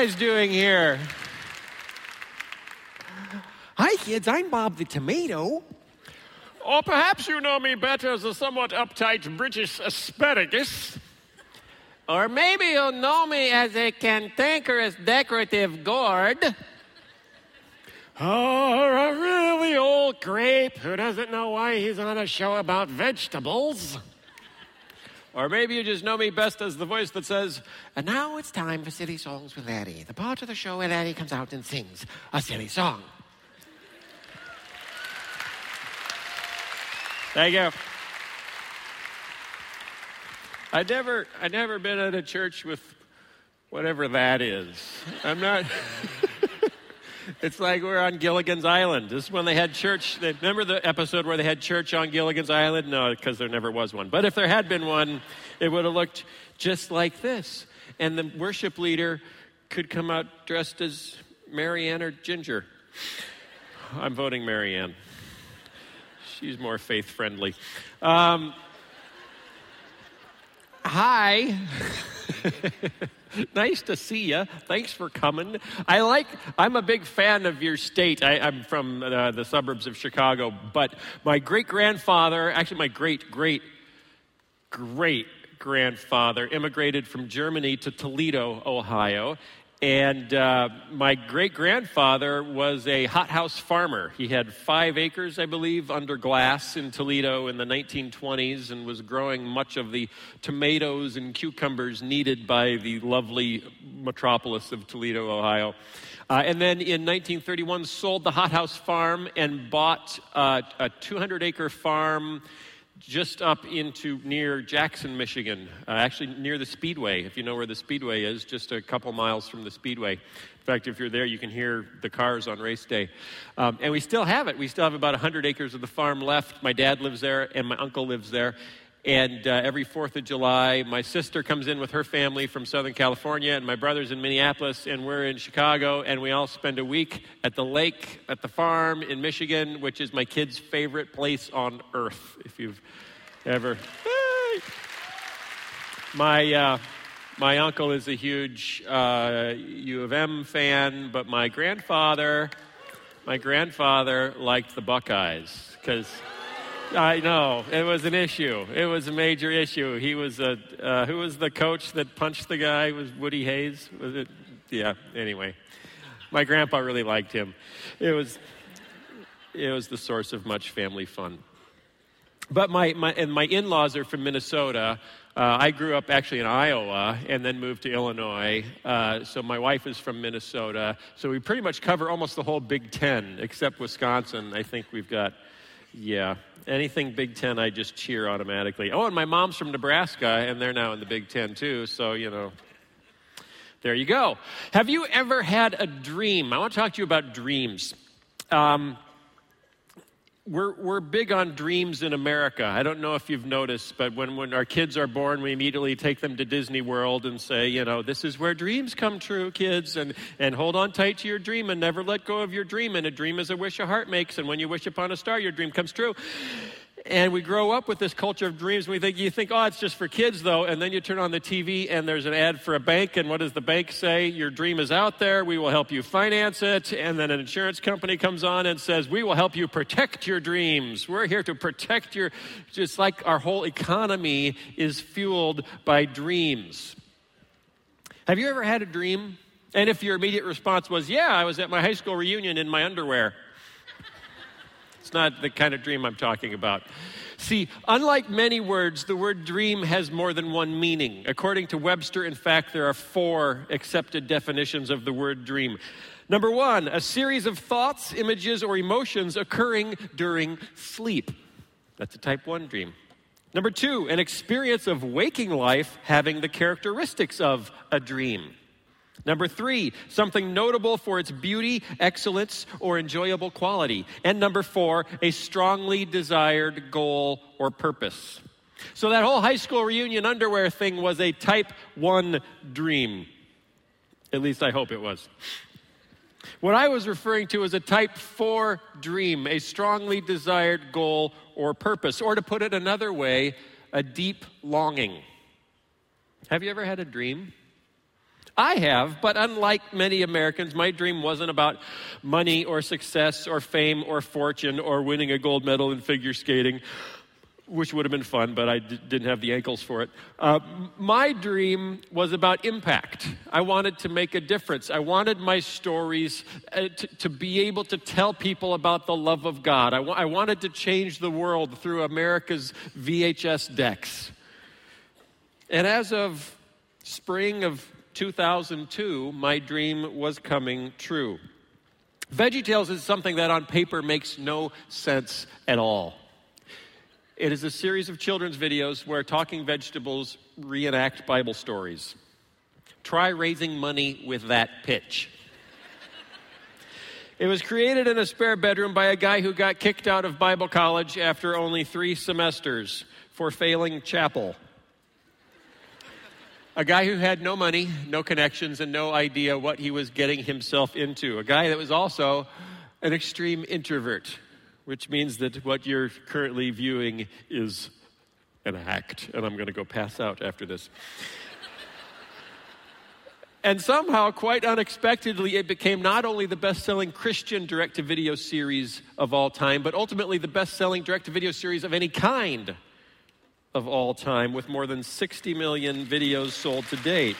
guys doing here? Hi, kids. I'm Bob the Tomato. Or perhaps you know me better as a somewhat uptight British asparagus. Or maybe you'll know me as a cantankerous decorative gourd. Or a really old grape who doesn't know why he's on a show about vegetables. Or maybe you just know me best as the voice that says, And now it's time for Silly Songs with Larry, the part of the show where Larry comes out and sings a silly song. Thank you. I never, I never been at a church with whatever that is. I'm not. it's like we're on Gilligan's Island. This is when they had church. They, remember the episode where they had church on Gilligan's Island? No, because there never was one. But if there had been one, it would have looked just like this. And the worship leader could come out dressed as Mary Ann or Ginger. I'm voting Mary Ann. She's more faith friendly. Um, hi. nice to see you. Thanks for coming. I like, I'm a big fan of your state. I, am from uh, the suburbs of Chicago, but my great grandfather, actually, my great, great, great grandfather immigrated from Germany to Toledo, Ohio. And uh, my great grandfather was a hothouse farmer. He had five acres, I believe, under glass in Toledo in the 1920s and was growing much of the tomatoes and cucumbers needed by the lovely metropolis of Toledo, Ohio. Uh, and then in 1931, sold the hothouse farm and bought uh, a 200 acre farm just up into near Jackson, Michigan, uh, actually near the Speedway, if you know where the Speedway is, just a couple miles from the Speedway. In fact, if you're there, you can hear the cars on race day. Um, and we still have it. We still have about 100 acres of the farm left. My dad lives there, and my uncle lives there. And uh, every 4th of July, my sister comes in with her family from Southern California, and my brother's in Minneapolis, and we're in Chicago, and we all spend a week at the lake, at the farm in Michigan, which is my kid's favorite place on earth, if you've ever. My, uh, my uncle is a huge uh, U of M fan, but my grandfather, my grandfather liked the Buckeyes because. I know it was an issue. It was a major issue. He was a uh, who was the coach that punched the guy? It was Woody Hayes? Was it? Yeah. Anyway, my grandpa really liked him. It was it was the source of much family fun. But my, my and my in-laws are from Minnesota. Uh, I grew up actually in Iowa and then moved to Illinois. Uh, so my wife is from Minnesota. So we pretty much cover almost the whole Big Ten, except Wisconsin. I think we've got yeah. Anything Big Ten, I just cheer automatically. Oh, and my mom's from Nebraska, and they're now in the Big Ten too, so, you know. There you go. Have you ever had a dream? I want to talk to you about dreams. Um, we're, we're big on dreams in America. I don't know if you've noticed, but when, when our kids are born, we immediately take them to Disney World and say, you know, this is where dreams come true, kids, and, and hold on tight to your dream and never let go of your dream. And a dream is a wish a heart makes, and when you wish upon a star, your dream comes true. And we grow up with this culture of dreams. We think you think, oh, it's just for kids, though. And then you turn on the TV and there's an ad for a bank. And what does the bank say? Your dream is out there. We will help you finance it. And then an insurance company comes on and says, we will help you protect your dreams. We're here to protect your. Just like our whole economy is fueled by dreams. Have you ever had a dream? And if your immediate response was, yeah, I was at my high school reunion in my underwear. It's not the kind of dream I'm talking about. See, unlike many words, the word dream has more than one meaning. According to Webster, in fact, there are four accepted definitions of the word dream. Number one, a series of thoughts, images, or emotions occurring during sleep. That's a type one dream. Number two, an experience of waking life having the characteristics of a dream. Number three, something notable for its beauty, excellence, or enjoyable quality. And number four, a strongly desired goal or purpose. So that whole high school reunion underwear thing was a type one dream. At least I hope it was. What I was referring to is a type 4 dream, a strongly desired goal or purpose. Or to put it another way, a deep longing. Have you ever had a dream? I have, but unlike many Americans, my dream wasn't about money or success or fame or fortune or winning a gold medal in figure skating which would have been fun, but I d- didn't have the ankles for it. Uh, my dream was about impact. I wanted to make a difference. I wanted my stories uh, to, to, be able to tell people about the love of God. I, w- I wanted to change the world through America's VHS decks. And as of spring of 2002, my dream was coming true. VeggieTales is something that on paper makes no sense at all. It is a series of children's videos where talking vegetables reenact Bible stories. Try raising money with that pitch. It was created in a spare bedroom by a guy who got kicked out of Bible college after only three semesters for failing chapel. A guy who had no money, no connections, and no idea what he was getting himself into. A guy that was also an extreme introvert which means that what you're currently viewing is an act, and I'm going to go pass out after this. and somehow, quite unexpectedly, it became not only the best selling Christian direct to video series of all time, but ultimately the best selling direct to video series of any kind of all time, with more than 60 million videos sold to date.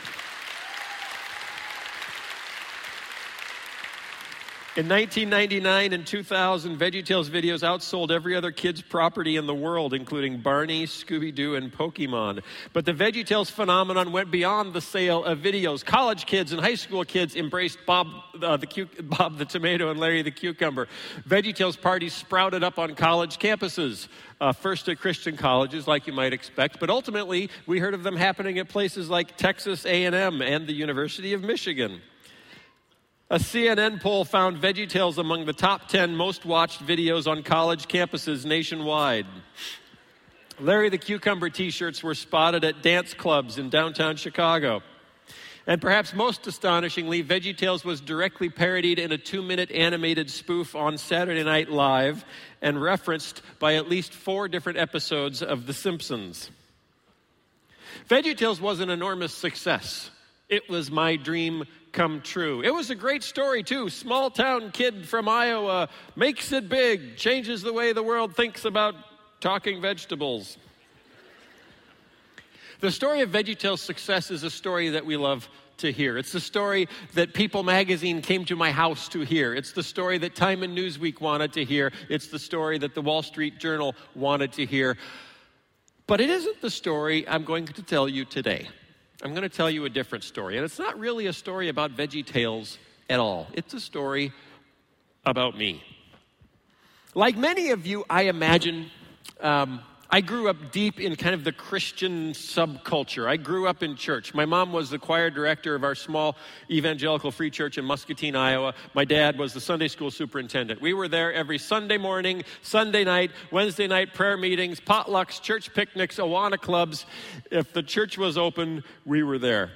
In 1999 and 2000, VeggieTales videos outsold every other kid's property in the world, including Barney, Scooby Doo, and Pokemon. But the VeggieTales phenomenon went beyond the sale of videos. College kids and high school kids embraced Bob, uh, the, Bob the Tomato and Larry the Cucumber. VeggieTales parties sprouted up on college campuses. Uh, first at Christian colleges, like you might expect, but ultimately we heard of them happening at places like Texas A&M and the University of Michigan. A CNN poll found VeggieTales among the top 10 most watched videos on college campuses nationwide. Larry the Cucumber t shirts were spotted at dance clubs in downtown Chicago. And perhaps most astonishingly, VeggieTales was directly parodied in a two minute animated spoof on Saturday Night Live and referenced by at least four different episodes of The Simpsons. VeggieTales was an enormous success. It was my dream come true. It was a great story, too. Small town kid from Iowa makes it big, changes the way the world thinks about talking vegetables. The story of VeggieTales' success is a story that we love to hear. It's the story that People magazine came to my house to hear. It's the story that Time and Newsweek wanted to hear. It's the story that the Wall Street Journal wanted to hear. But it isn't the story I'm going to tell you today. I'm going to tell you a different story. And it's not really a story about Veggie Tales at all, it's a story about me. Like many of you, I imagine um, I grew up deep in kind of the Christian subculture. I grew up in church. My mom was the choir director of our small evangelical free church in Muscatine, Iowa. My dad was the Sunday school superintendent. We were there every Sunday morning, Sunday night, Wednesday night prayer meetings, potlucks, church picnics, Awana clubs. If the church was open, we were there.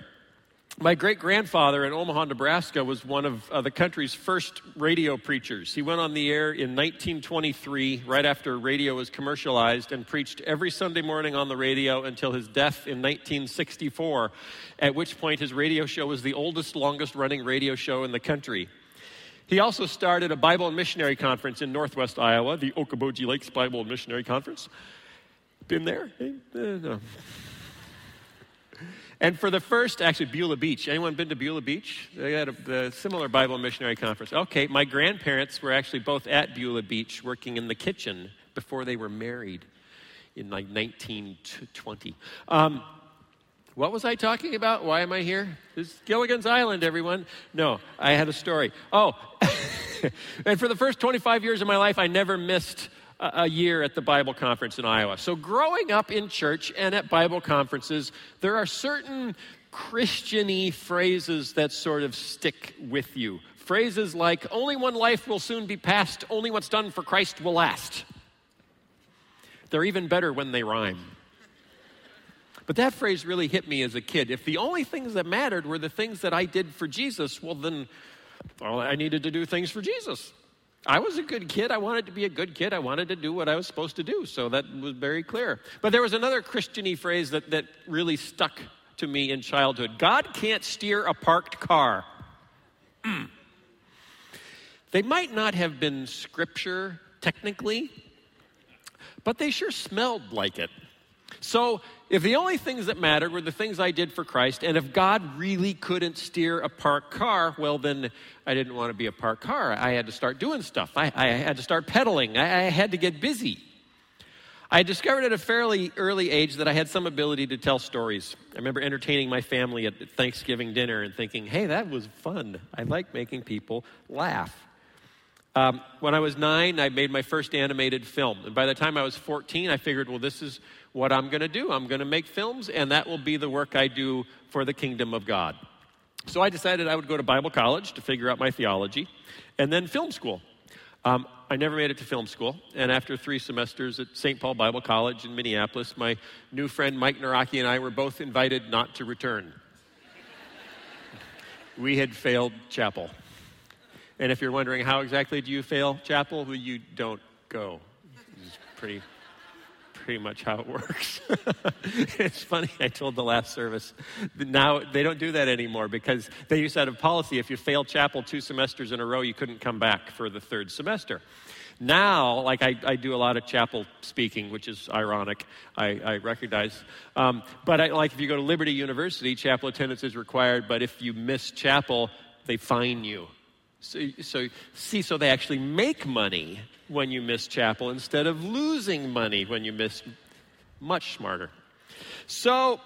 My great grandfather in Omaha, Nebraska, was one of uh, the country's first radio preachers. He went on the air in 1923, right after radio was commercialized, and preached every Sunday morning on the radio until his death in 1964, at which point his radio show was the oldest, longest running radio show in the country. He also started a Bible and Missionary Conference in northwest Iowa, the Okoboji Lakes Bible and Missionary Conference. Been there? Eh, no. And for the first, actually, Beulah Beach. Anyone been to Beulah Beach? They had a, a similar Bible missionary conference. Okay, my grandparents were actually both at Beulah Beach working in the kitchen before they were married in like 1920. Um, what was I talking about? Why am I here? This is Gilligan's Island, everyone. No, I had a story. Oh, and for the first 25 years of my life, I never missed a year at the Bible conference in Iowa. So, growing up in church and at Bible conferences, there are certain Christiany phrases that sort of stick with you. Phrases like, only one life will soon be passed, only what's done for Christ will last. They're even better when they rhyme. But that phrase really hit me as a kid. If the only things that mattered were the things that I did for Jesus, well, then I needed to do things for Jesus. I was a good kid. I wanted to be a good kid. I wanted to do what I was supposed to do. So that was very clear. But there was another Christiany phrase that, that really stuck to me in childhood God can't steer a parked car. Mm. They might not have been scripture technically, but they sure smelled like it. So, if the only things that mattered were the things I did for Christ, and if God really couldn't steer a parked car, well, then I didn't want to be a parked car. I had to start doing stuff. I, I had to start pedaling. I, I had to get busy. I discovered at a fairly early age that I had some ability to tell stories. I remember entertaining my family at Thanksgiving dinner and thinking, hey, that was fun. I like making people laugh. Um, when I was nine, I made my first animated film. And by the time I was 14, I figured, well, this is what I'm going to do. I'm going to make films, and that will be the work I do for the kingdom of God. So I decided I would go to Bible college to figure out my theology, and then film school. Um, I never made it to film school, and after three semesters at St. Paul Bible College in Minneapolis, my new friend Mike Nawrocki and I were both invited not to return. we had failed chapel. And if you're wondering how exactly do you fail chapel, well, you don't go. It's pretty pretty much how it works. it's funny, I told the last service, now they don't do that anymore because they used to have a policy if you failed chapel two semesters in a row, you couldn't come back for the third semester. Now, like I, I do a lot of chapel speaking, which is ironic, I, I recognize. Um, but I, like if you go to Liberty University, chapel attendance is required, but if you miss chapel, they fine you. So, so, see, so they actually make money when you miss chapel instead of losing money when you miss. Much smarter. So,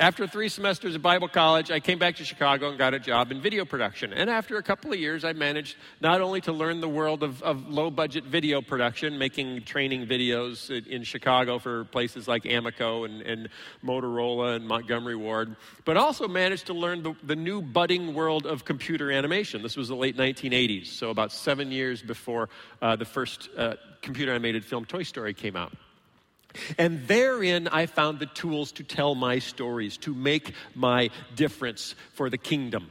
after three semesters of Bible college, I came back to Chicago and got a job in video production. And after a couple of years, I managed not only to learn the world of, of low budget video production, making training videos in Chicago for places like Amoco and, and Motorola and Montgomery Ward, but also managed to learn the, the new budding world of computer animation. This was the late 1980s, so about seven years before uh, the first uh, computer animated film Toy Story came out. And therein I found the tools to tell my stories, to make my difference for the kingdom.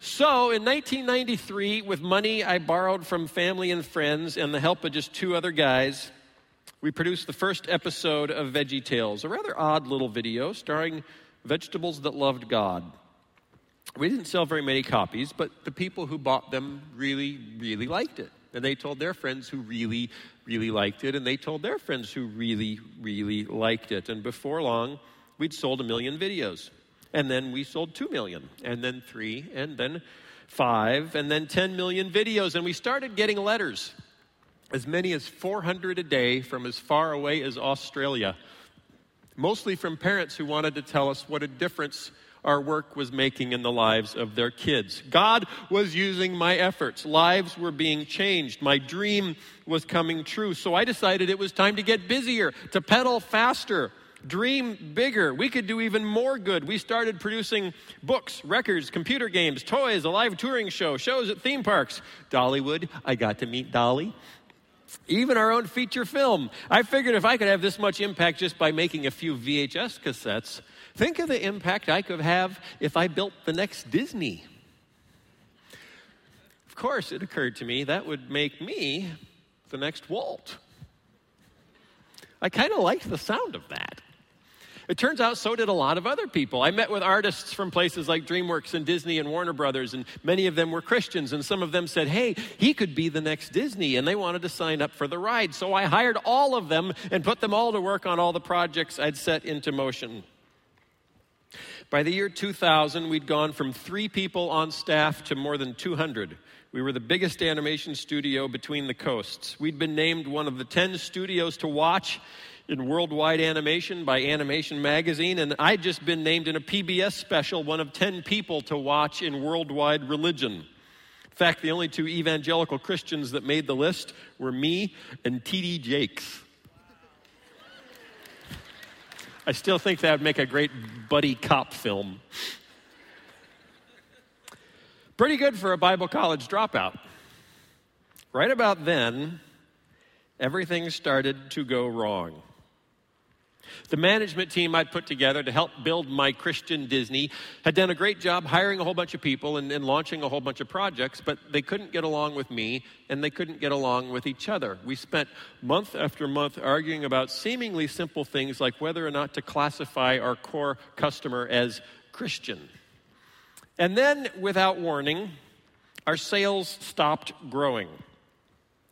So in 1993, with money I borrowed from family and friends and the help of just two other guys, we produced the first episode of Veggie Tales, a rather odd little video starring vegetables that loved God. We didn't sell very many copies, but the people who bought them really, really liked it. And they told their friends who really, really liked it, and they told their friends who really, really liked it. And before long, we'd sold a million videos. And then we sold two million, and then three, and then five, and then 10 million videos. And we started getting letters, as many as 400 a day from as far away as Australia, mostly from parents who wanted to tell us what a difference our work was making in the lives of their kids. God was using my efforts. Lives were being changed. My dream was coming true. So I decided it was time to get busier, to pedal faster, dream bigger. We could do even more good. We started producing books, records, computer games, toys, a live touring show, shows at theme parks. Dollywood, I got to meet Dolly even our own feature film. I figured if I could have this much impact just by making a few VHS cassettes, Think of the impact I could have if I built the next Disney. Of course, it occurred to me that would make me the next Walt. I kind of liked the sound of that. It turns out so did a lot of other people. I met with artists from places like DreamWorks and Disney and Warner Brothers, and many of them were Christians, and some of them said, Hey, he could be the next Disney, and they wanted to sign up for the ride. So I hired all of them and put them all to work on all the projects I'd set into motion. By the year 2000, we'd gone from three people on staff to more than 200. We were the biggest animation studio between the coasts. We'd been named one of the 10 studios to watch in worldwide animation by Animation Magazine, and I'd just been named in a PBS special one of 10 people to watch in worldwide religion. In fact, the only two evangelical Christians that made the list were me and T.D. Jakes. I still think that would make a great buddy cop film. Pretty good for a Bible college dropout. Right about then, everything started to go wrong. The management team I'd put together to help build my Christian Disney had done a great job hiring a whole bunch of people and, and, launching a whole bunch of projects, but they couldn't get along with me and they couldn't get along with each other. We spent month after month arguing about seemingly simple things like whether or not to classify our core customer as Christian. And then, without warning, our sales stopped growing.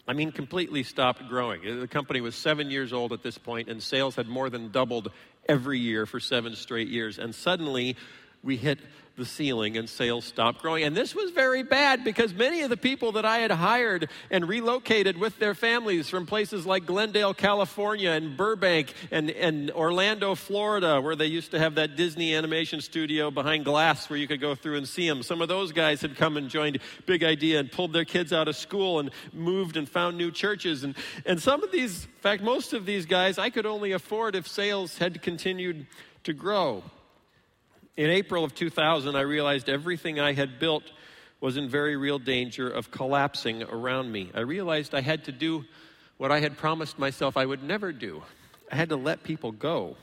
I mean, completely stopped growing. The company was seven years old at this point, and sales had more than doubled every year for seven straight years. And suddenly, we hit the ceiling and sales stopped growing. And this was very bad because many of the people that I had hired and relocated with their families from places like Glendale, California, and Burbank, and, and Orlando, Florida, where they used to have that Disney animation studio behind glass where you could go through and see them. Some of those guys had come and joined Big Idea and pulled their kids out of school and moved and found new churches. And, and some of these, in fact, most of these guys, I could only afford if sales had continued to grow. In April of 2000, I realized everything I had built was in very real danger of collapsing around me. I realized I had to do what I had promised myself I would never do. I had to let people go.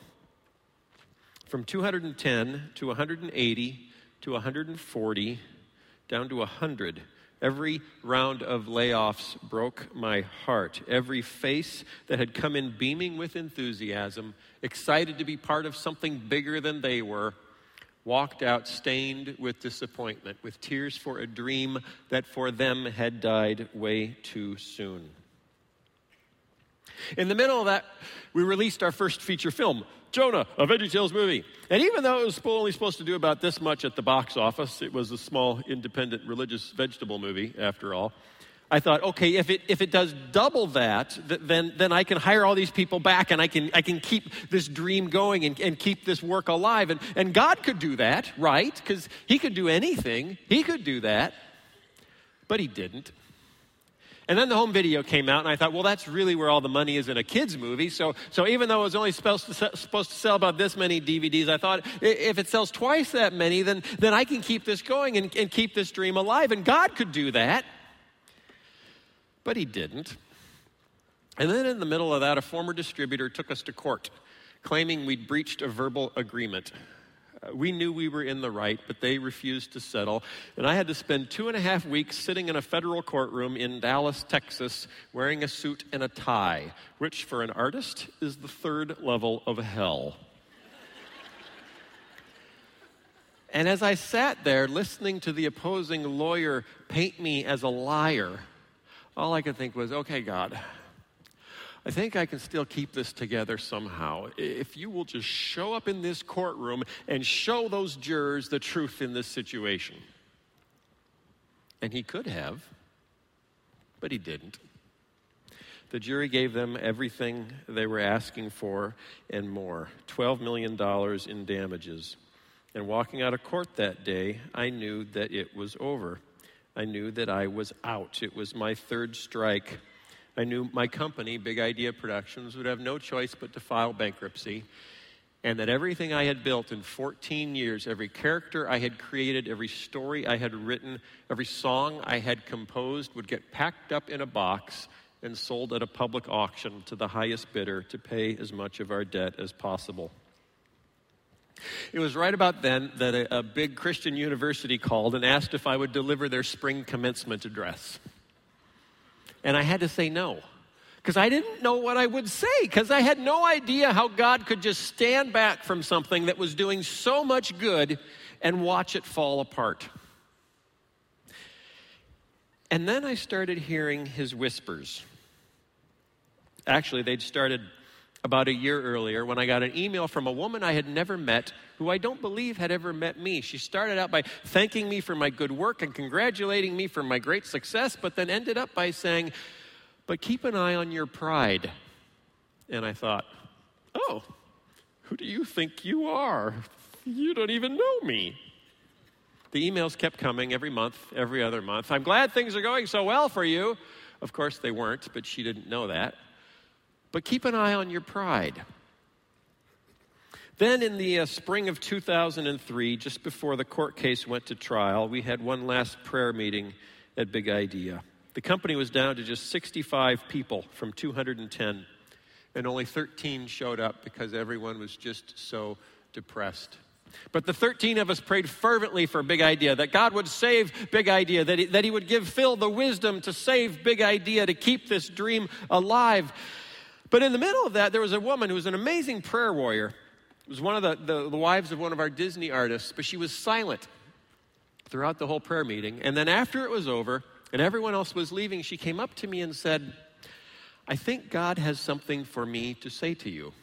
From 210 to 180 to 140 down to 100. Every round of layoffs broke my heart. Every face that had come in beaming with enthusiasm, excited to be part of something bigger than they were, walked out stained with disappointment, with tears for a dream that for them had died way too soon. In the middle of that, we released our first feature film, Jonah, a VeggieTales movie. And even though it was only supposed to do about this much at the box office, it was a small, independent religious vegetable movie, after all. I thought, okay, if it, if it does double that, then, then I can hire all these people back and I can, I can keep this dream going and, and keep this work alive. And, and God could do that, right? Because He could do anything. He could do that. But He didn't. And then the home video came out, and I thought, well, that's really where all the money is in a kid's movie. So, so even though it was only supposed to, supposed to sell about this many DVDs, I thought if it sells twice that many, then, then I can keep this going and, and keep this dream alive. And God could do that. But he didn't. And then in the middle of that, a former distributor took us to court, claiming we'd breached a verbal agreement. Uh, we knew we were in the right, but they refused to settle. And I had to spend two and a half weeks sitting in a federal courtroom in Dallas, Texas, wearing a suit and a tie, which for an artist is the third level of hell. and as I sat there listening to the opposing lawyer paint me as a liar, all I could think was, okay, God, I think I can still keep this together somehow. If you will just show up in this courtroom and show those jurors the truth in this situation. And he could have, but he didn't. The jury gave them everything they were asking for and more $12 million in damages. And walking out of court that day, I knew that it was over. I knew that I was out. It was my third strike. I knew my company, Big Idea Productions, would have no choice but to file bankruptcy, and that everything I had built in 14 years, every character I had created, every story I had written, every song I had composed, would get packed up in a box and sold at a public auction to the highest bidder to pay as much of our debt as possible. It was right about then that a, a, big Christian university called and asked if I would deliver their spring commencement address. And I had to say no, because I didn't know what I would say, because I had no idea how God could just stand back from something that was doing so much good and watch it fall apart. And then I started hearing his whispers. Actually, they'd started about a year earlier when I got an email from a woman I had never met who I don't believe had ever met me. She started out by thanking me for my good work and congratulating me for my great success, but then ended up by saying, But keep an eye on your pride. And I thought, Oh, who do you think you are? You don't even know me. The emails kept coming every month, every other month. I'm glad things are going so well for you. Of course, they weren't, but she didn't know that. But keep an eye on your pride. Then, in the uh, spring of 2003, just before the court case went to trial, we had one last prayer meeting at Big Idea. The company was down to just 65 people from 210. And only 13 showed up because everyone was just so depressed. But the 13 of us prayed fervently for Big Idea, that God would save Big Idea, that he, that he would give Phil the wisdom to save Big Idea, to keep this dream alive. But in the middle of that, there was a woman who was an amazing prayer warrior. It was one of the, the, the wives of one of our Disney artists, but she was silent throughout the whole prayer meeting. And then after it was over and everyone else was leaving, she came up to me and said, I think God has something for me to say to you.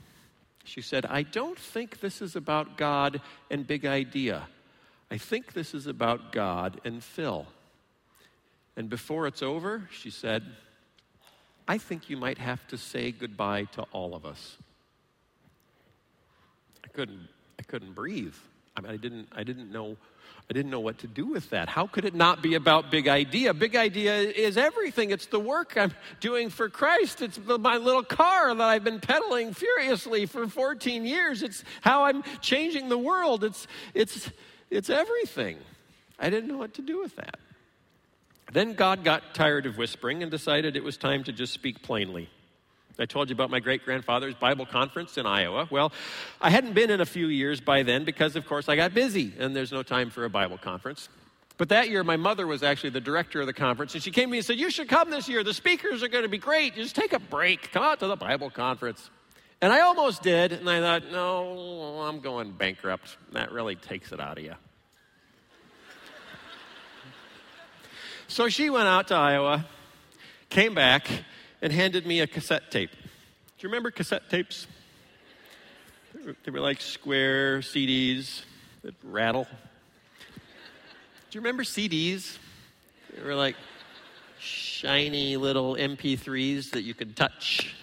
She said, I don't think this is about God and big idea. I think this is about God and Phil. And before it's over, she said, I think you might have to say goodbye to all of us. I couldn't, I couldn't breathe. I mean, I didn't, I didn't know I didn't know what to do with that. How could it not be about big idea? Big idea is everything. It's the work I'm doing for Christ. It's my little car that I've been pedaling furiously for 14 years. It's how I'm changing the world. It's it's it's everything. I didn't know what to do with that. Then God got tired of whispering and decided it was time to just speak plainly. I told you about my great grandfather's Bible conference in Iowa. Well, I hadn't been in a few years by then because, of course, I got busy and there's no time for a Bible conference. But that year, my mother was actually the director of the conference, and she came to me and said, You should come this year. The speakers are going to be great. Just take a break. Come out to the Bible conference. And I almost did, and I thought, No, I'm going bankrupt. That really takes it out of you. So she went out to Iowa, came back, and handed me a cassette tape. Do you remember cassette tapes? They were like square CDs that rattle. Do you remember CDs? They were like shiny little MP3s that you could touch.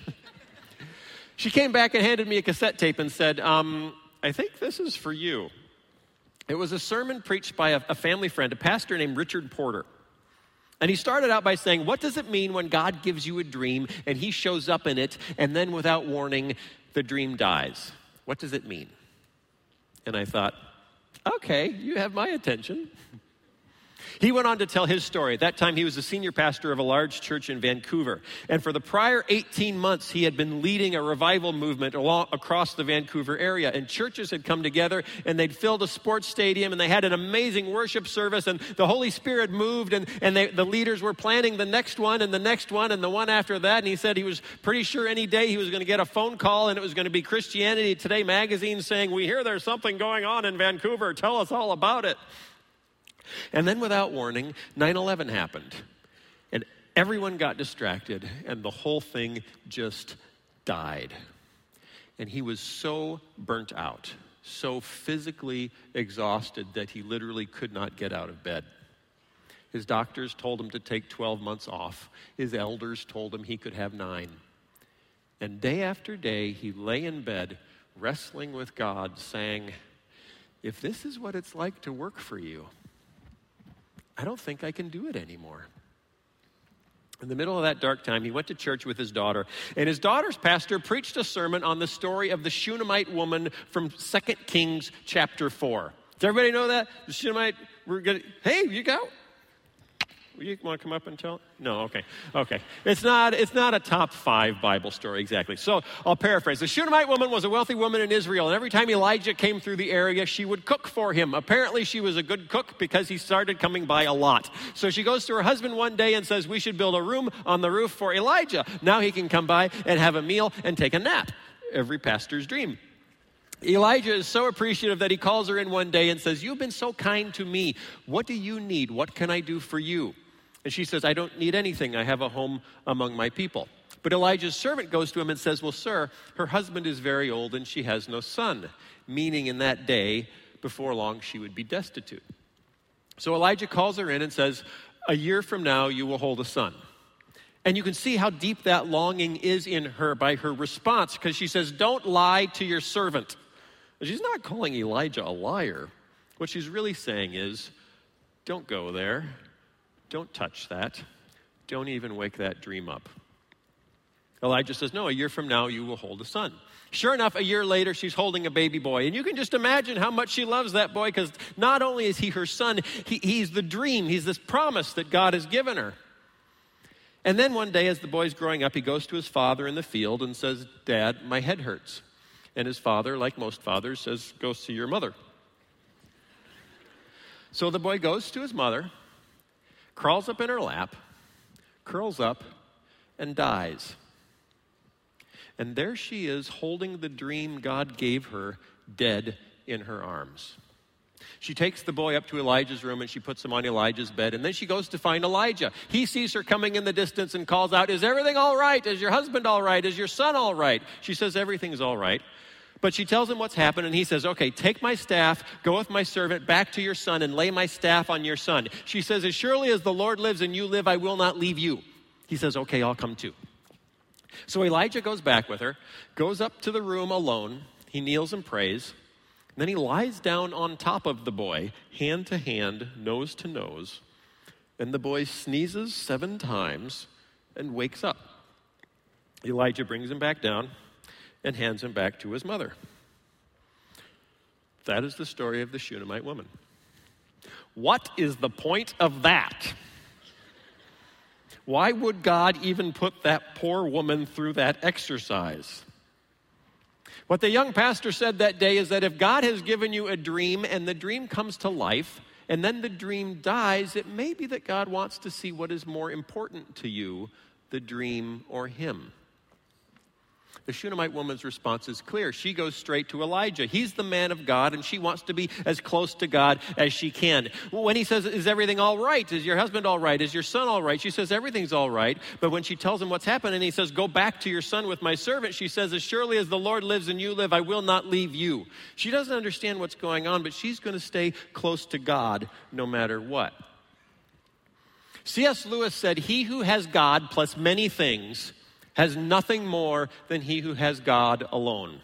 she came back and handed me a cassette tape and said, um, I think this is for you. It was a sermon preached by a, a family friend, a pastor named Richard Porter. And he started out by saying, What does it mean when God gives you a dream and he shows up in it, and then without warning, the dream dies? What does it mean? And I thought, Okay, you have my attention. He went on to tell his story. At that time, he was the senior pastor of a large church in Vancouver. And for the prior 18 months, he had been leading a revival movement along, across the Vancouver area. And churches had come together and they'd filled a sports stadium and they had an amazing worship service. And the Holy Spirit moved and, and they, the leaders were planning the next one and the next one and the one after that. And he said he was pretty sure any day he was going to get a phone call and it was going to be Christianity Today magazine saying, We hear there's something going on in Vancouver. Tell us all about it. And then, without warning, 9 11 happened. And everyone got distracted, and the whole thing just died. And he was so burnt out, so physically exhausted that he literally could not get out of bed. His doctors told him to take 12 months off. His elders told him he could have nine. And day after day, he lay in bed, wrestling with God, saying, If this is what it's like to work for you, I don't think I can do it anymore. In the middle of that dark time, he went to church with his daughter, and his daughter's pastor preached a sermon on the story of the Shunammite woman from 2 Kings chapter 4. Does everybody know that? The Shunammite, we're gonna, hey, you go. You want to come up and tell? No, okay, okay. It's not. It's not a top five Bible story exactly. So I'll paraphrase. The Shunammite woman was a wealthy woman in Israel, and every time Elijah came through the area, she would cook for him. Apparently, she was a good cook because he started coming by a lot. So she goes to her husband one day and says, "We should build a room on the roof for Elijah. Now he can come by and have a meal and take a nap." Every pastor's dream. Elijah is so appreciative that he calls her in one day and says, You've been so kind to me. What do you need? What can I do for you? And she says, I don't need anything. I have a home among my people. But Elijah's servant goes to him and says, Well, sir, her husband is very old and she has no son, meaning in that day, before long, she would be destitute. So Elijah calls her in and says, A year from now, you will hold a son. And you can see how deep that longing is in her by her response, because she says, Don't lie to your servant. She's not calling Elijah a liar. What she's really saying is, Don't go there. Don't touch that. Don't even wake that dream up. Elijah says, No, a year from now you will hold a son. Sure enough, a year later, she's holding a baby boy. And you can just imagine how much she loves that boy because not only is he her son, he, he's the dream, he's this promise that God has given her. And then one day, as the boy's growing up, he goes to his father in the field and says, Dad, my head hurts. And his father, like most fathers, says, Go see your mother. So the boy goes to his mother, crawls up in her lap, curls up, and dies. And there she is holding the dream God gave her dead in her arms. She takes the boy up to Elijah's room and she puts him on Elijah's bed. And then she goes to find Elijah. He sees her coming in the distance and calls out, Is everything all right? Is your husband all right? Is your son all right? She says, Everything's all right. But she tells him what's happened, and he says, Okay, take my staff, go with my servant back to your son, and lay my staff on your son. She says, As surely as the Lord lives and you live, I will not leave you. He says, Okay, I'll come too. So Elijah goes back with her, goes up to the room alone. He kneels and prays. Then he lies down on top of the boy, hand to hand, nose to nose. And the boy sneezes seven times and wakes up. Elijah brings him back down and hands him back to his mother. That is the story of the Shunammite woman. What is the point of that? Why would God even put that poor woman through that exercise? What the young pastor said that day is that if God has given you a dream and the dream comes to life and then the dream dies, it may be that God wants to see what is more important to you, the dream or Him. The Shunammite woman's response is clear. She goes straight to Elijah. He's the man of God, and she wants to be as close to God as she can. When he says, Is everything all right? Is your husband all right? Is your son all right? She says, Everything's all right. But when she tells him what's happened, and he says, Go back to your son with my servant, she says, As surely as the Lord lives and you live, I will not leave you. She doesn't understand what's going on, but she's going to stay close to God no matter what. C.S. Lewis said, He who has God plus many things has nothing more than he who has God alone.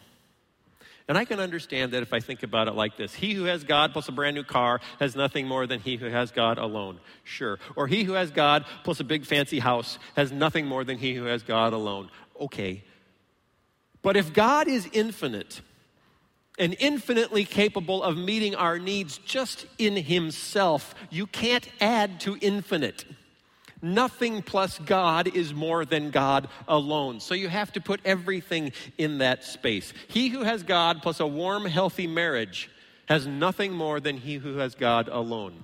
And I can understand that if I think about it like this He who has God plus a brand new car has nothing more than he who has God alone. Sure. Or he who has God plus a big fancy house has nothing more than he who has God alone. Okay. But if God is infinite and infinitely capable of meeting our needs just in himself, you can't add to infinite. Nothing plus God is more than God alone. So you have to put everything in that space. He who has God plus a warm, healthy marriage has nothing more than he who has God alone.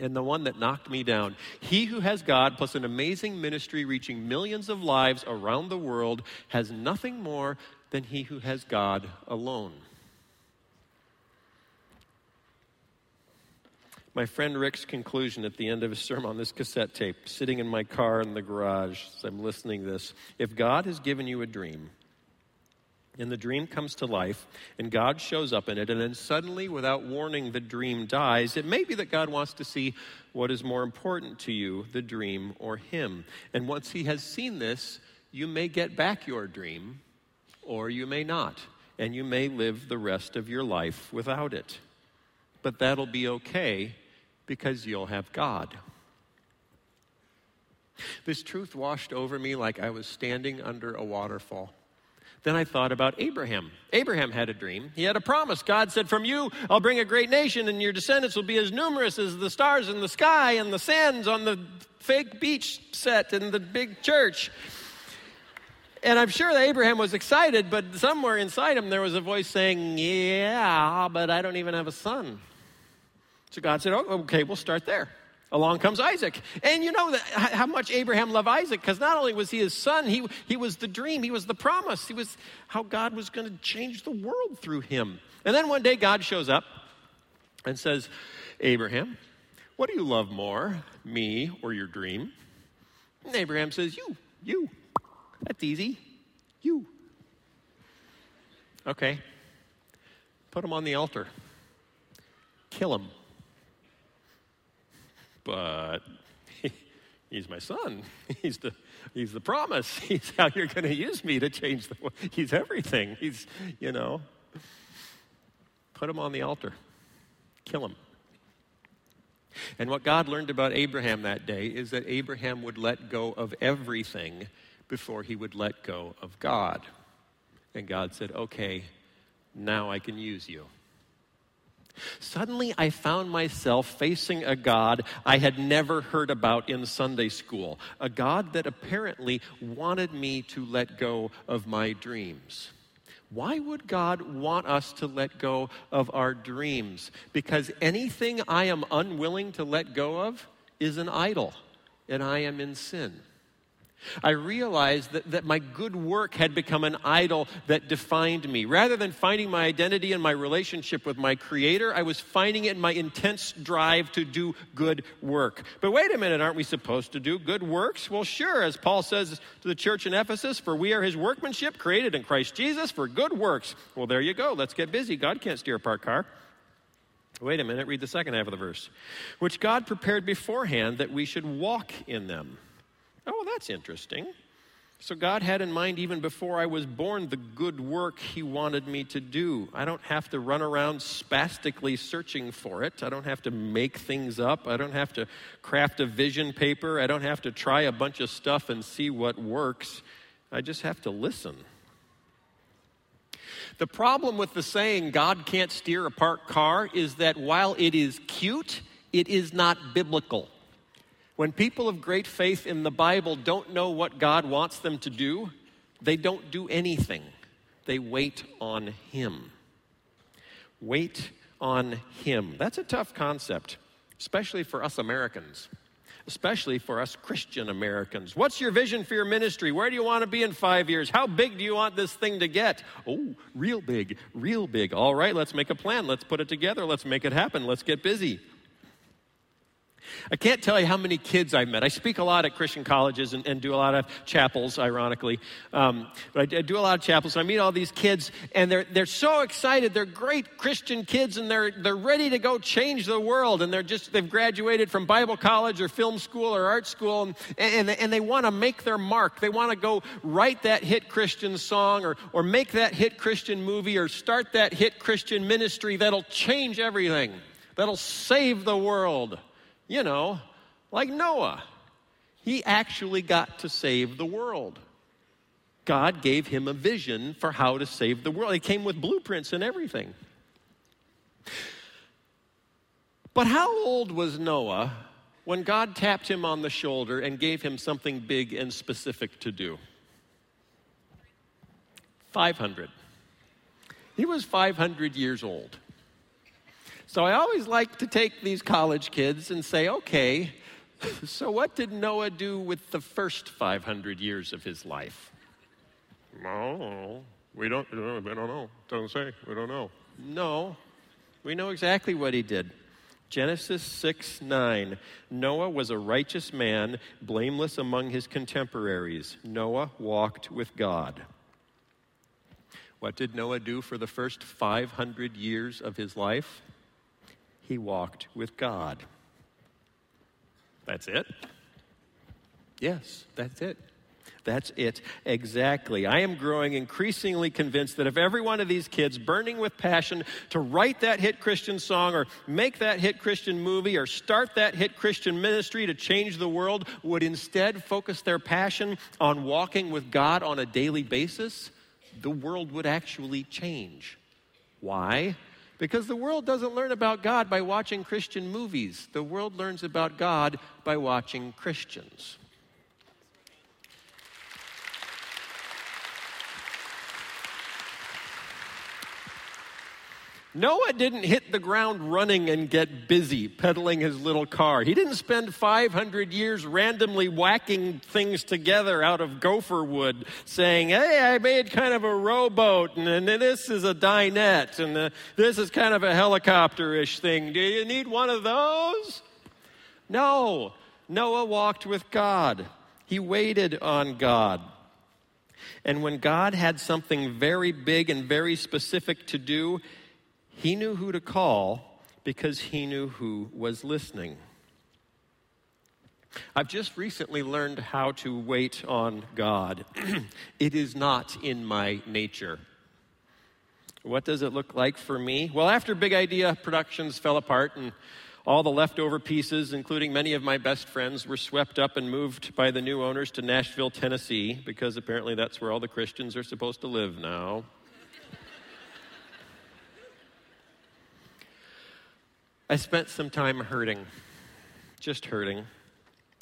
And the one that knocked me down, he who has God plus an amazing ministry reaching millions of lives around the world has nothing more than he who has God alone. My friend Rick's conclusion at the end of his sermon on this cassette tape, sitting in my car in the garage as I'm listening to this. If God has given you a dream, and the dream comes to life, and God shows up in it, and then suddenly, without warning, the dream dies, it may be that God wants to see what is more important to you, the dream or Him. And once He has seen this, you may get back your dream, or you may not, and you may live the rest of your life without it. But that'll be okay because you'll have God. This truth washed over me like I was standing under a waterfall. Then I thought about Abraham. Abraham had a dream. He had a promise. God said, From you, I'll bring a great nation, and your descendants will be as numerous as the stars in the sky and the sands on the fake beach set in the big church. And I'm sure that Abraham was excited, but somewhere inside him there was a voice saying, Yeah, but I don't even have a son. So God said, oh, okay, we'll start there. Along comes Isaac. And you know that, how much Abraham loved Isaac because not only was he his son, he, he was the dream, he was the promise, he was how God was going to change the world through him. And then one day God shows up and says, Abraham, what do you love more, me or your dream? And Abraham says, You, you. That's easy. You. Okay. Put him on the altar, kill him but he's my son. He's the, he's the promise. He's how you're going to use me to change the world. He's everything. He's, you know, put him on the altar, kill him. And what God learned about Abraham that day is that Abraham would let go of everything before he would let go of God. And God said, okay, now I can use you. Suddenly, I found myself facing a God I had never heard about in Sunday school, a God that apparently wanted me to let go of my dreams. Why would God want us to let go of our dreams? Because anything I am unwilling to let go of is an idol, and I am in sin. I realized that, that my good work had become an idol that defined me. Rather than finding my identity in my relationship with my Creator, I was finding it in my intense drive to do good work. But wait a minute, aren't we supposed to do good works? Well, sure, as Paul says to the church in Ephesus, for we are His workmanship, created in Christ Jesus for good works. Well, there you go. Let's get busy. God can't steer a parked car. Wait a minute, read the second half of the verse. Which God prepared beforehand that we should walk in them. Oh, that's interesting. So, God had in mind, even before I was born, the good work He wanted me to do. I don't have to run around spastically searching for it. I don't have to make things up. I don't have to craft a vision paper. I don't have to try a bunch of stuff and see what works. I just have to listen. The problem with the saying, God can't steer a parked car, is that while it is cute, it is not biblical. When people of great faith in the Bible don't know what God wants them to do, they don't do anything. They wait on Him. Wait on Him. That's a tough concept, especially for us Americans, especially for us Christian Americans. What's your vision for your ministry? Where do you want to be in five years? How big do you want this thing to get? Oh, real big, real big. All right, let's make a plan. Let's put it together. Let's make it happen. Let's get busy. I can't tell you how many kids I've met. I speak a lot at Christian colleges and, and do a lot of chapels, ironically. Um, but I, I, do a lot of chapels. So I meet all these kids, and they're, they're so excited. They're great Christian kids, and they're, they're ready to go change the world. And they're just, they've graduated from Bible college or film school or art school, and, and, and they want to make their mark. They want to go write that hit Christian song or, or make that hit Christian movie or start that hit Christian ministry that'll change everything, that'll save the world. You know, like Noah. He actually got to save the world. God gave him a vision for how to save the world. He came with blueprints and everything. But how old was Noah when God tapped him on the shoulder and gave him something big and specific to do? 500. He was 500 years old. So I always like to take these college kids and say, okay, so what did Noah do with the first 500 years of his life? No, we don't, we don't know. Doesn't say. We don't know. No, we know exactly what he did. Genesis 6 9. Noah was a righteous man, blameless among his contemporaries. Noah walked with God. What did Noah do for the first 500 years of his life? He walked with God. That's it? Yes, that's it. That's it exactly. I am growing increasingly convinced that if every one of these kids burning with passion to write that hit Christian song or make that hit Christian movie or start that hit Christian ministry to change the world would instead focus their passion on walking with God on a daily basis, the world would actually change. Why? Because the world doesn't learn about God by watching Christian movies. The world learns about God by watching Christians. Noah didn't hit the ground running and get busy pedaling his little car. He didn't spend 500 years randomly whacking things together out of gopher wood, saying, Hey, I made kind of a rowboat, and, and this is a dinette, and uh, this is kind of a helicopter ish thing. Do you need one of those? No. Noah walked with God, he waited on God. And when God had something very big and very specific to do, he knew who to call because he knew who was listening. I've just recently learned how to wait on God. it is not in my nature. What does it look like for me? Well, after Big Idea Productions fell apart and all the leftover pieces, including many of my best friends, were swept up and moved by the new owners to Nashville, Tennessee, because apparently that's where all the Christians are supposed to live now. I spent some time hurting, just hurting.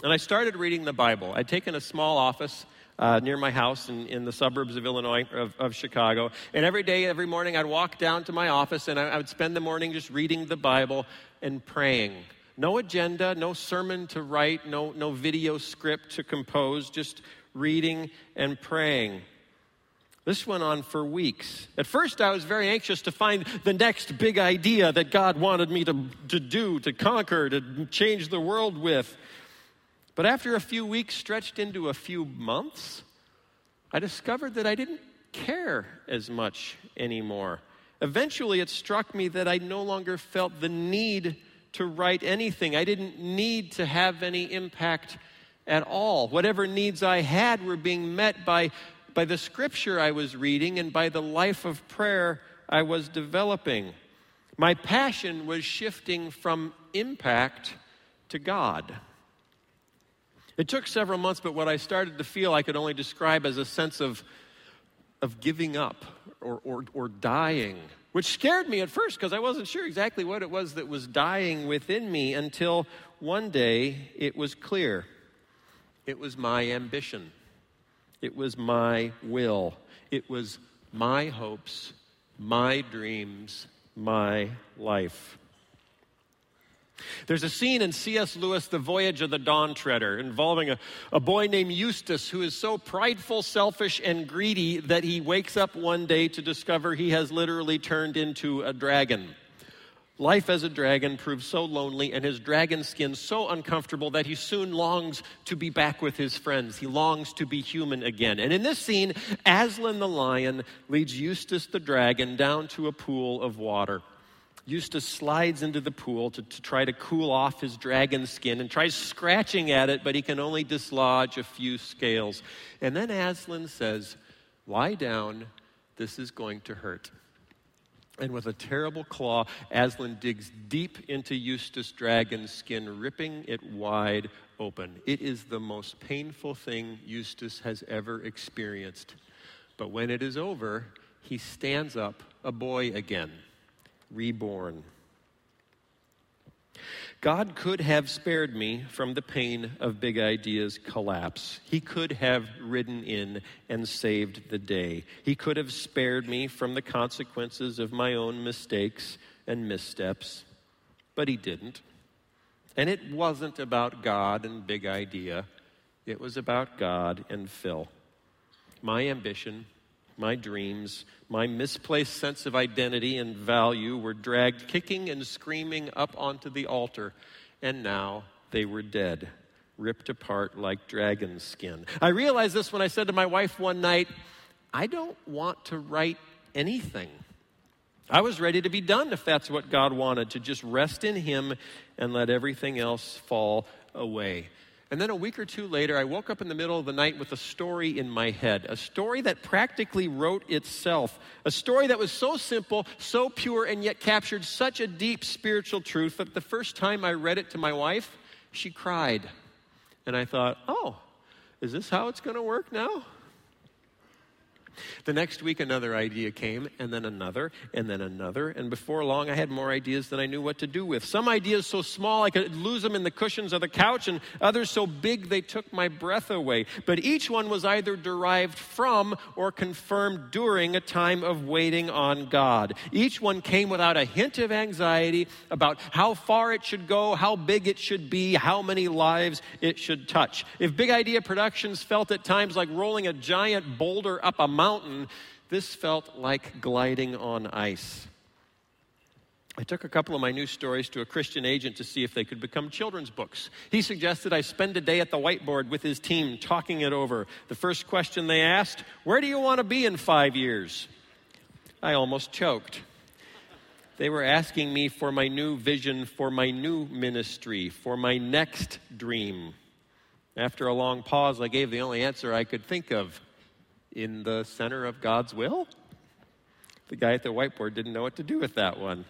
And I started reading the Bible. I'd taken a small office uh, near my house in, in the suburbs of Illinois, of, of, Chicago. And every day, every morning, I'd walk down to my office and I, I would spend the morning just reading the Bible and praying. No agenda, no sermon to write, no, no video script to compose, just reading and praying. This went on for weeks. At first, I was very anxious to find the next big idea that God wanted me to, to do, to conquer, to change the world with. But after a few weeks, stretched into a few months, I discovered that I didn't care as much anymore. Eventually, it struck me that I no longer felt the need to write anything. I didn't need to have any impact at all. Whatever needs I had were being met by by the scripture I was reading and by the life of prayer I was developing. My passion was shifting from impact to God. It took several months, but what I started to feel I could only describe as a sense of, of giving up or, or, or dying, which scared me at first because I wasn't sure exactly what it was that was dying within me until one day it was clear. It was my ambition. It was my will. It was my hopes, my dreams, my life. There's a scene in C.S. Lewis' The Voyage of the Dawn Treader involving a, a boy named Eustace who is so prideful, selfish, and greedy that he wakes up one day to discover he has literally turned into a dragon. Life as a dragon proves so lonely and his dragon skin so uncomfortable that he soon longs to be back with his friends. He longs to be human again. And in this scene, Aslan the lion leads Eustace the dragon down to a pool of water. Eustace slides into the pool to, to try to cool off his dragon skin and tries scratching at it, but he can only dislodge a few scales. And then Aslan says, Lie down, this is going to hurt. And with a terrible claw, Aslan digs deep into Eustace' dragon's skin, ripping it wide open. It is the most painful thing Eustace has ever experienced. But when it is over, he stands up a boy again, reborn. God could have spared me from the pain of Big Idea's collapse. He could have ridden in and saved the day. He could have spared me from the consequences of my own mistakes and missteps, but He didn't. And it wasn't about God and Big Idea, it was about God and Phil. My ambition, my dreams, my misplaced sense of identity and value were dragged kicking and screaming up onto the altar, and now they were dead, ripped apart like dragon skin. I realized this when I said to my wife one night, I don't want to write anything. I was ready to be done if that's what God wanted, to just rest in Him and let everything else fall away. And then a week or two later, I woke up in the middle of the night with a story in my head, a story that practically wrote itself, a story that was so simple, so pure, and yet captured such a deep spiritual truth that the first time I read it to my wife, she cried. And I thought, oh, is this how it's going to work now? The next week, another idea came, and then another, and then another. And before long, I had more ideas than I knew what to do with. Some ideas so small I could lose them in the cushions of the couch, and others so big they took my breath away. But each one was either derived from or confirmed during a time of waiting on God. Each one came without a hint of anxiety about how far it should go, how big it should be, how many lives it should touch. If Big Idea Productions felt at times like rolling a giant boulder up a mountain, mountain, this felt like gliding on ice. I took a couple of my news stories to a Christian agent to see if they could become children's books. He suggested I spend a day at the whiteboard with his team talking it over. The first question they asked, Where do you want to be in five years? I almost choked. They were asking me for my new vision, for my new ministry, for my next dream. After a long pause, I gave the only answer I could think of in the center of God's will? The guy at the whiteboard didn't know what to do with that one.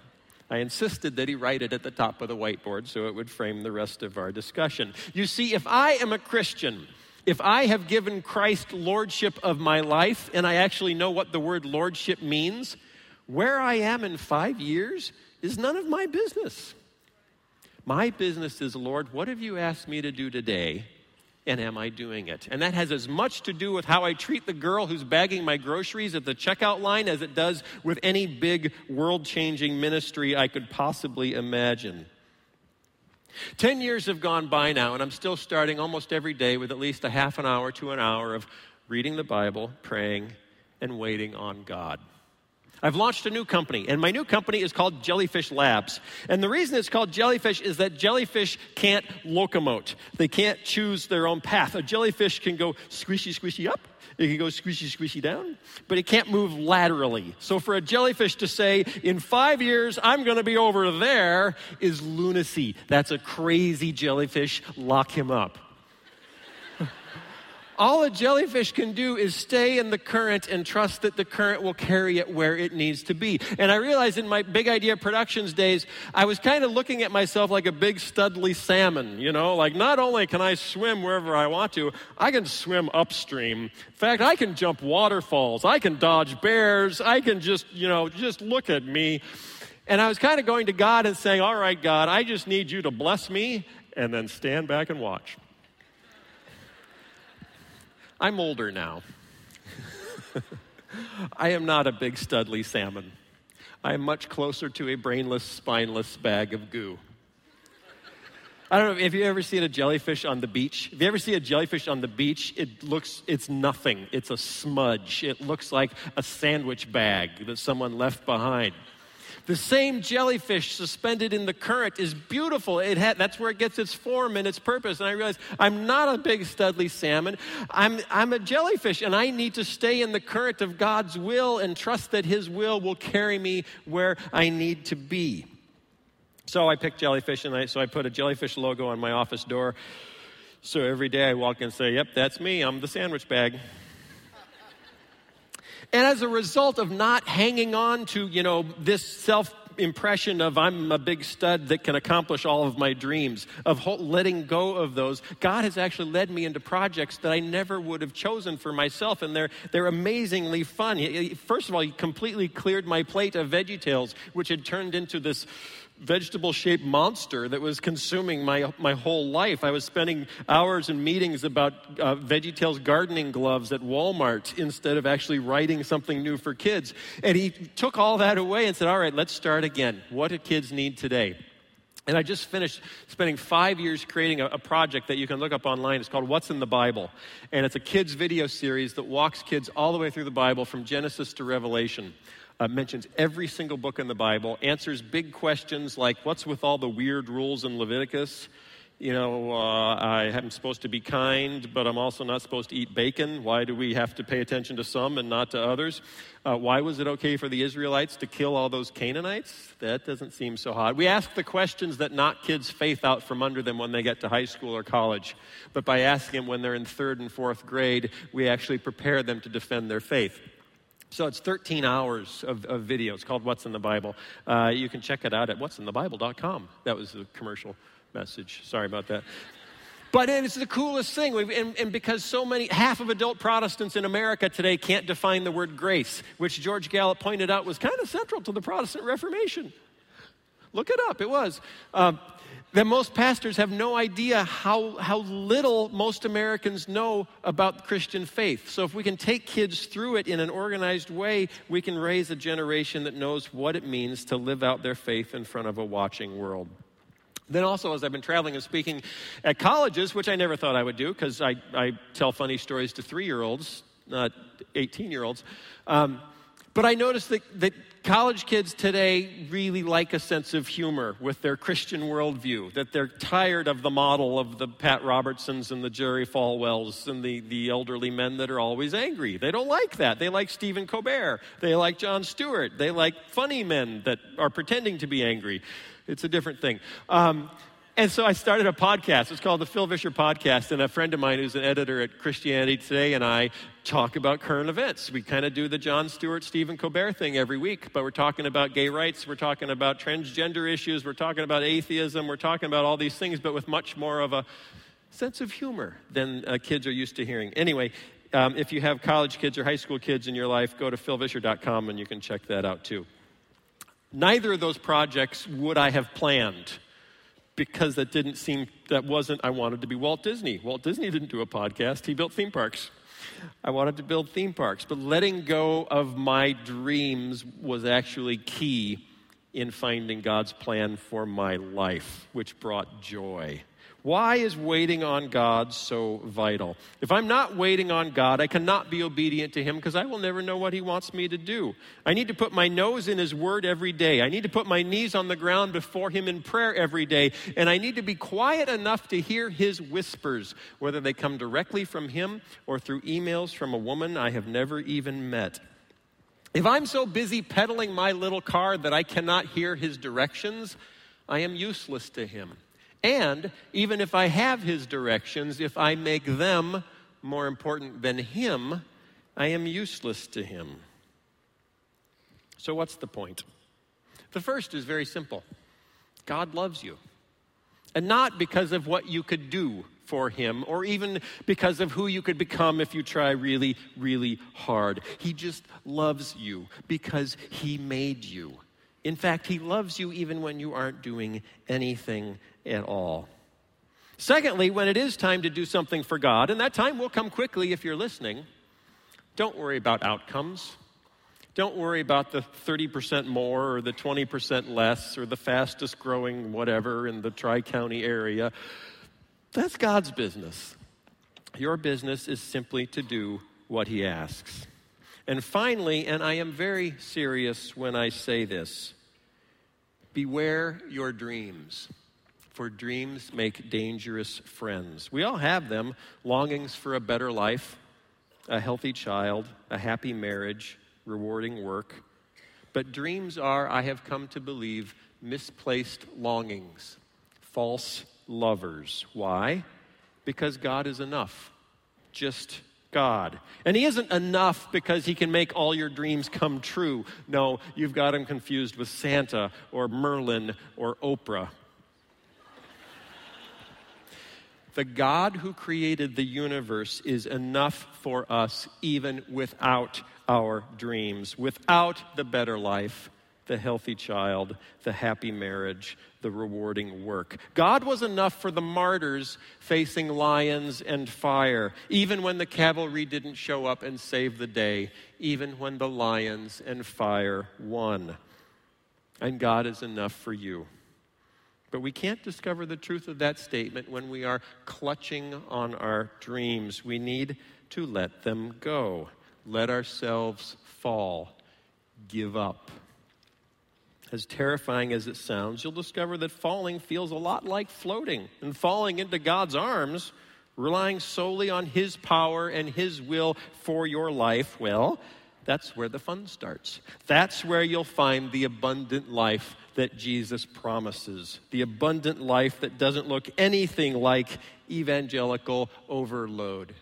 I insisted that he write it at the top of the whiteboard so it would frame the rest of our discussion. You see, if I am a Christian, if I have given Christ lordship of my life, and I actually know what the word lordship means, where I am in five years is none of my business. My business is, Lord, what have you asked me to do today? And am I doing it? And that has as much to do with how I treat the girl who's bagging my groceries at the checkout line as it does with any big world changing ministry I could possibly imagine. Ten years have gone by now, and I'm still starting almost every day with at least a half an hour to an hour of reading the Bible, praying, and waiting on God. I've launched a new company, and my new company is called Jellyfish Labs. And the reason it's called jellyfish is that jellyfish can't locomote. They can't choose their own path. A jellyfish can go squishy, squishy up, it can go squishy, squishy down, but it can't move laterally. So for a jellyfish to say, in five years, I'm going to be over there, is lunacy. That's a crazy jellyfish. Lock him up. All a jellyfish can do is stay in the current and trust that the current will carry it where it needs to be. And I realized in my Big Idea Productions days, I was kind of looking at myself like a big studly salmon, you know, like not only can I swim wherever I want to, I can swim upstream. In fact, I can jump waterfalls, I can dodge bears, I can just, you know, just look at me. And I was kind of going to God and saying, All right, God, I just need you to bless me and then stand back and watch. I'm older now. I am not a big studly salmon. I am much closer to a brainless, spineless bag of goo. I don't know if you ever seen a jellyfish on the beach. If you ever see a jellyfish on the beach, it looks, it's nothing. It's a smudge. It looks like a sandwich bag that someone left behind. The same jellyfish suspended in the current is beautiful. It that's where it gets its form and its purpose. And I realized I'm not a big studly salmon. I'm, I'm a jellyfish, and I need to stay in the current of God's will and trust that His will will carry me where I need to be. So I picked jellyfish, and I, so I put a jellyfish logo on my office door. So every day I walk in and say, Yep, that's me. I'm the sandwich bag. And as a result of not hanging on to, you know, this self impression of I'm a big stud that can accomplish all of my dreams, of letting go of those, God has actually led me into projects that I never would have chosen for myself, and they're, they're amazingly fun. First of all, He completely cleared my plate of VeggieTales, which had turned into this vegetable shaped monster that was consuming my, my whole life. I was spending hours in meetings about uh, VeggieTales gardening gloves at Walmart instead of actually writing something new for kids. And he took all that away and said, All right, let's start again. What do kids need today? And I just finished spending five years creating a, a, project that you can look up online. It's called What's in the Bible. And it's a kids' video series that walks kids all the way through the Bible from Genesis to Revelation uh, mentions every single book in the Bible, answers big questions like what's with all the weird rules in Leviticus? You know, uh, I am supposed to be kind, but I'm also not supposed to eat bacon. Why do we have to pay attention to some and not to others? Uh, why was it okay for the Israelites to kill all those Canaanites? That doesn't seem so hot. We ask the questions that knock kids' faith out from under them when they get to high school or college. But by asking them when they're in third and fourth grade, we actually prepare them to defend their faith. So it's 13 hours of, of video. It's called What's in the Bible. Uh, you can check it out at whatsinthebible.com. That was the commercial message. Sorry about that. But it's the coolest thing. And, and, because so many, half of adult Protestants in America today can't define the word grace, which George Gallup pointed out was kind of central to the Protestant Reformation. Look it up, it was. Um, that most pastors have no idea how, how little most Americans know about Christian faith. So, if we can take kids through it in an organized way, we can raise a generation that knows what it means to live out their faith in front of a watching world. Then, also, as I've been traveling and speaking at colleges, which I never thought I would do because I, I tell funny stories to three year olds, not 18 year olds. Um, but I noticed that, that college kids today really like a sense of humor with their Christian worldview, that they're tired of the model of the Pat Robertsons and the Jerry Falwells and the, the elderly men that are always angry. They don't like that. They like Stephen Colbert. They like Jon Stewart. They like funny men that are pretending to be angry. It's a different thing. Um, and so I started a podcast. It's called the Phil Vischer Podcast. And a friend of mine who's an editor at Christianity Today and I talk about current events. We kind of do the Jon Stewart, Stephen Colbert thing every week, but we're talking about gay rights, we're talking about transgender issues, we're talking about atheism, we're talking about all these things, but with much more of a sense of humor than uh, kids are used to hearing. Anyway, um, if you have college kids or high school kids in your life, go to philvischer.com and you can check that out too. Neither of those projects would I have planned because that didn't seem, that wasn't, I wanted to be Walt Disney. Walt Disney didn't do a podcast, he built theme parks. I wanted to build theme parks, but letting go of my dreams was actually key in finding God's plan for my life, which brought joy. Why is waiting on God so vital? If I'm not waiting on God, I cannot be obedient to Him because I will never know what He wants me to do. I need to put my nose in His Word every day. I need to put my knees on the ground before Him in prayer every day. And I need to be quiet enough to hear His whispers, whether they come directly from Him or through emails from a woman I have never even met. If I'm so busy pedaling my little car that I cannot hear His directions, I am useless to Him. And even if I have his directions, if I make them more important than him, I am useless to him. So, what's the point? The first is very simple God loves you. And not because of what you could do for him or even because of who you could become if you try really, really hard. He just loves you because he made you. In fact, he loves you even when you aren't doing anything at all. Secondly, when it is time to do something for God, and that time will come quickly if you're listening, don't worry about outcomes. Don't worry about the 30% more or the 20% less or the fastest growing whatever in the Tri County area. That's God's business. Your business is simply to do what He asks. And finally, and I am very serious when I say this beware your dreams for dreams make dangerous friends. We all have them longings for a better life, a healthy child, a happy marriage, rewarding work. But dreams are, I have come to believe, misplaced longings, false lovers. Why? Because God is enough. Just God. And He isn't enough because He can make all your dreams come true. No, you've got Him confused with Santa or Merlin or Oprah the God who created the universe is enough for us even without our dreams, without the better life, the healthy child, the happy marriage, the rewarding work. God was enough for the martyrs facing lions and fire, even when the cavalry didn't show up and save the day, even when the lions and fire won. And God is enough for you. But we can't discover the truth of that statement when we are clutching on our dreams. We need to let them go, let ourselves fall, give up. As terrifying as it sounds, you'll discover that falling feels a lot like floating and falling into God's arms, relying solely on His power and His will for your life. Well, that's where the fun starts. That's where you'll find the abundant life that Jesus promises. The abundant life that doesn't look anything like evangelical overload.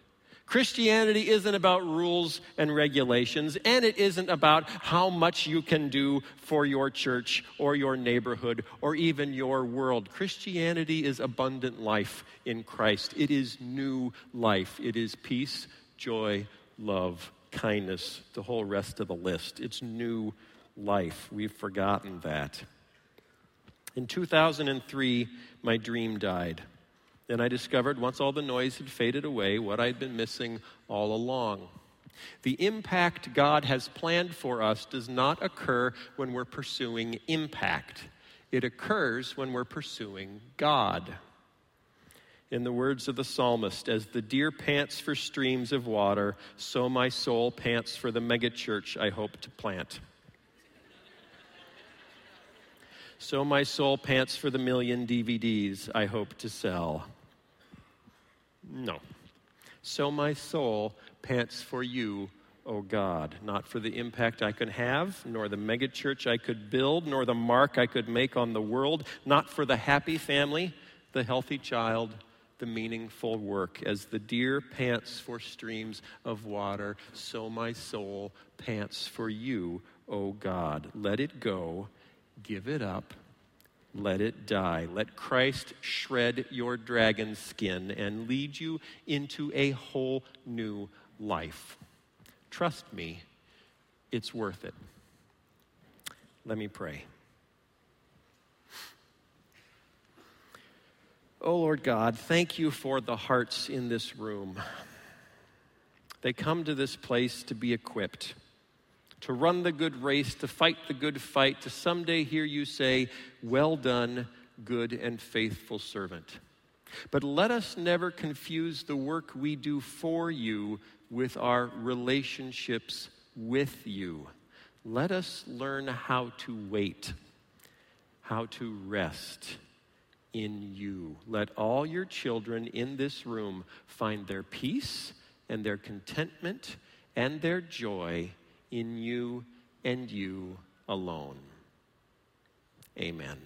Christianity isn't about rules and regulations, and it isn't about how much you can do for your church or your neighborhood or even your world. Christianity is abundant life in Christ. It is new life. It is peace, joy, love, kindness, the whole rest of the list. It's new life. We've forgotten that. In 2003, my dream died. Then I discovered, once all the noise had faded away, what I'd been missing all along. The impact God has planned for us does not occur when we're pursuing impact, it occurs when we're pursuing God. In the words of the psalmist, as the deer pants for streams of water, so my soul pants for the megachurch I hope to plant. So my soul pants for the million DVDs I hope to sell. No. So my soul pants for you, O oh God, not for the impact I could have, nor the megachurch I could build, nor the mark I could make on the world, not for the happy family, the healthy child, the meaningful work. As the deer pants for streams of water, so my soul pants for you, O God. Let it go give it up, let it die. Let Christ shred your dragon skin and lead you into a whole new life. Trust me, it's worth it. Let me pray. Oh, Lord God, thank you for the hearts in this room. They come to this place to be equipped, to run the good race, to fight the good fight, to someday hear you say, Well done, good and faithful servant. But let us never confuse the work we do for you with our relationships with you. Let us learn how to wait, how to rest in you. Let all your children in this room find their peace and their contentment and their joy in you and you alone. Amen.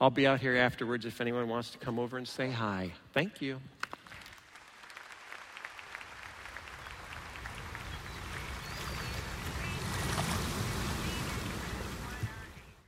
I'll be out here afterwards if anyone wants to come over and say hi. Thank you.